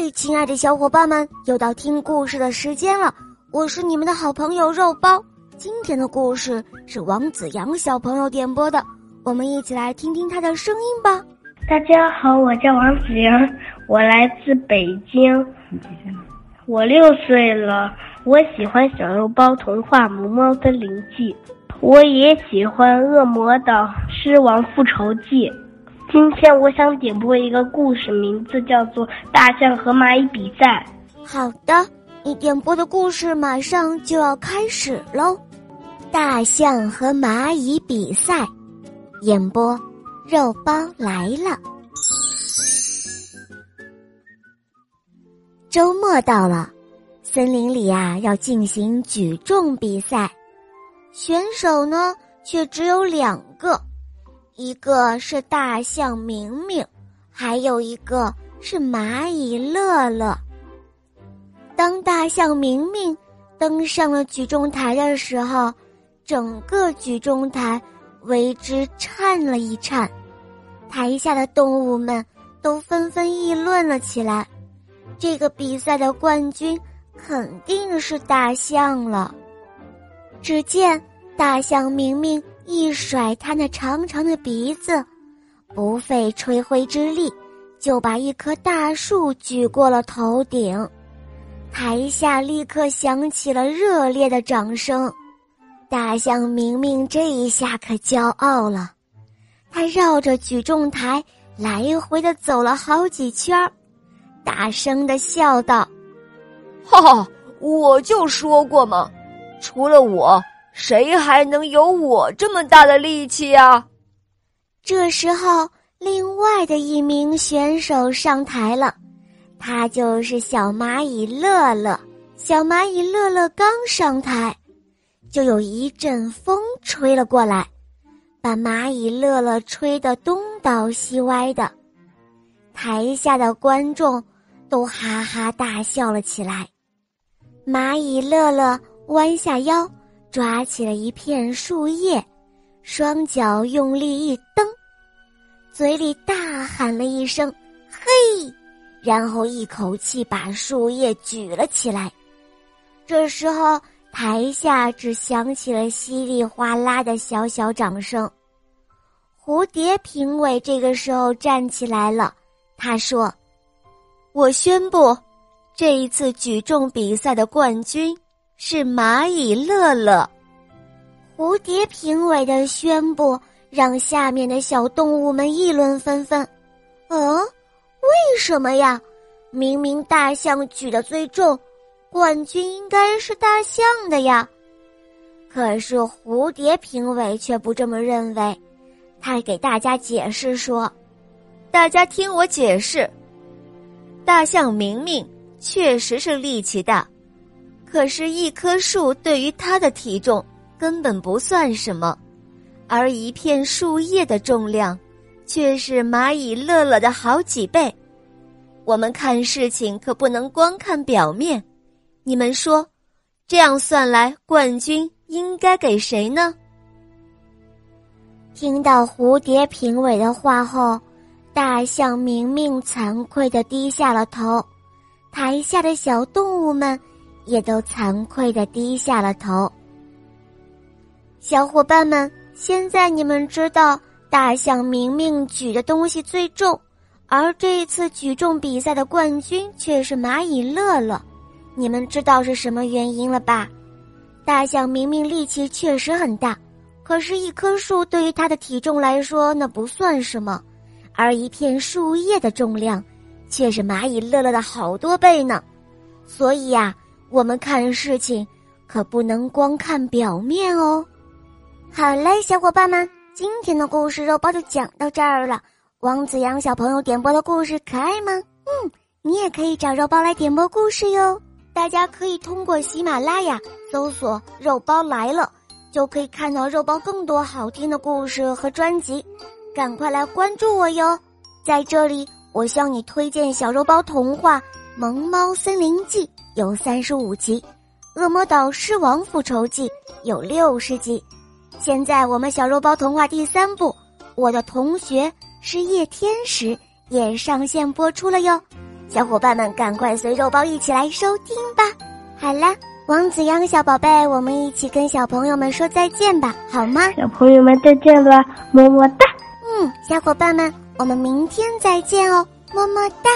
嗨，亲爱的小伙伴们，又到听故事的时间了。我是你们的好朋友肉包。今天的故事是王子阳小朋友点播的，我们一起来听听他的声音吧。大家好，我叫王子阳，我来自北京，我六岁了。我喜欢小肉包童话《萌猫森林记》，我也喜欢《恶魔岛狮王复仇记》。今天我想点播一个故事，名字叫做《大象和蚂蚁比赛》。好的，你点播的故事马上就要开始喽，《大象和蚂蚁比赛》，演播肉包来了。周末到了，森林里啊要进行举重比赛，选手呢却只有两个。一个是大象明明，还有一个是蚂蚁乐乐。当大象明明登上了举重台的时候，整个举重台为之颤了一颤，台下的动物们都纷纷议论了起来：这个比赛的冠军肯定是大象了。只见大象明明。一甩他那长长的鼻子，不费吹灰之力，就把一棵大树举过了头顶。台下立刻响起了热烈的掌声。大象明明这一下可骄傲了，他绕着举重台来回的走了好几圈儿，大声的笑道：“哈哈，我就说过嘛，除了我。”谁还能有我这么大的力气呀？这时候，另外的一名选手上台了，他就是小蚂蚁乐乐。小蚂蚁乐乐刚上台，就有一阵风吹了过来，把蚂蚁乐乐吹得东倒西歪的。台下的观众都哈哈大笑了起来。蚂蚁乐乐弯下腰。抓起了一片树叶，双脚用力一蹬，嘴里大喊了一声“嘿”，然后一口气把树叶举了起来。这时候，台下只响起了稀里哗啦的小小掌声。蝴蝶评委这个时候站起来了，他说：“我宣布，这一次举重比赛的冠军。”是蚂蚁乐乐，蝴蝶评委的宣布让下面的小动物们议论纷纷。嗯，为什么呀？明明大象举的最重，冠军应该是大象的呀。可是蝴蝶评委却不这么认为，他给大家解释说：“大家听我解释，大象明明确实是力气大。”可是，一棵树对于它的体重根本不算什么，而一片树叶的重量，却是蚂蚁乐乐的好几倍。我们看事情可不能光看表面。你们说，这样算来，冠军应该给谁呢？听到蝴蝶评委的话后，大象明明惭愧的低下了头，台下的小动物们。也都惭愧的低下了头。小伙伴们，现在你们知道大象明明举的东西最重，而这一次举重比赛的冠军却是蚂蚁乐乐，你们知道是什么原因了吧？大象明明力气确实很大，可是，一棵树对于它的体重来说那不算什么，而一片树叶的重量，却是蚂蚁乐乐的好多倍呢。所以呀。我们看事情可不能光看表面哦。好嘞，小伙伴们，今天的故事肉包就讲到这儿了。王子阳小朋友点播的故事可爱吗？嗯，你也可以找肉包来点播故事哟。大家可以通过喜马拉雅搜索“肉包来了”，就可以看到肉包更多好听的故事和专辑。赶快来关注我哟！在这里，我向你推荐小肉包童话《萌猫森林记》。有三十五集，《恶魔岛狮王复仇记》有六十集。现在我们小肉包童话第三部《我的同学是夜天使》也上线播出了哟。小伙伴们赶快随肉包一起来收听吧。好了，王子阳小宝贝，我们一起跟小朋友们说再见吧，好吗？小朋友们再见了，么么哒。嗯，小伙伴们，我们明天再见哦，么么哒。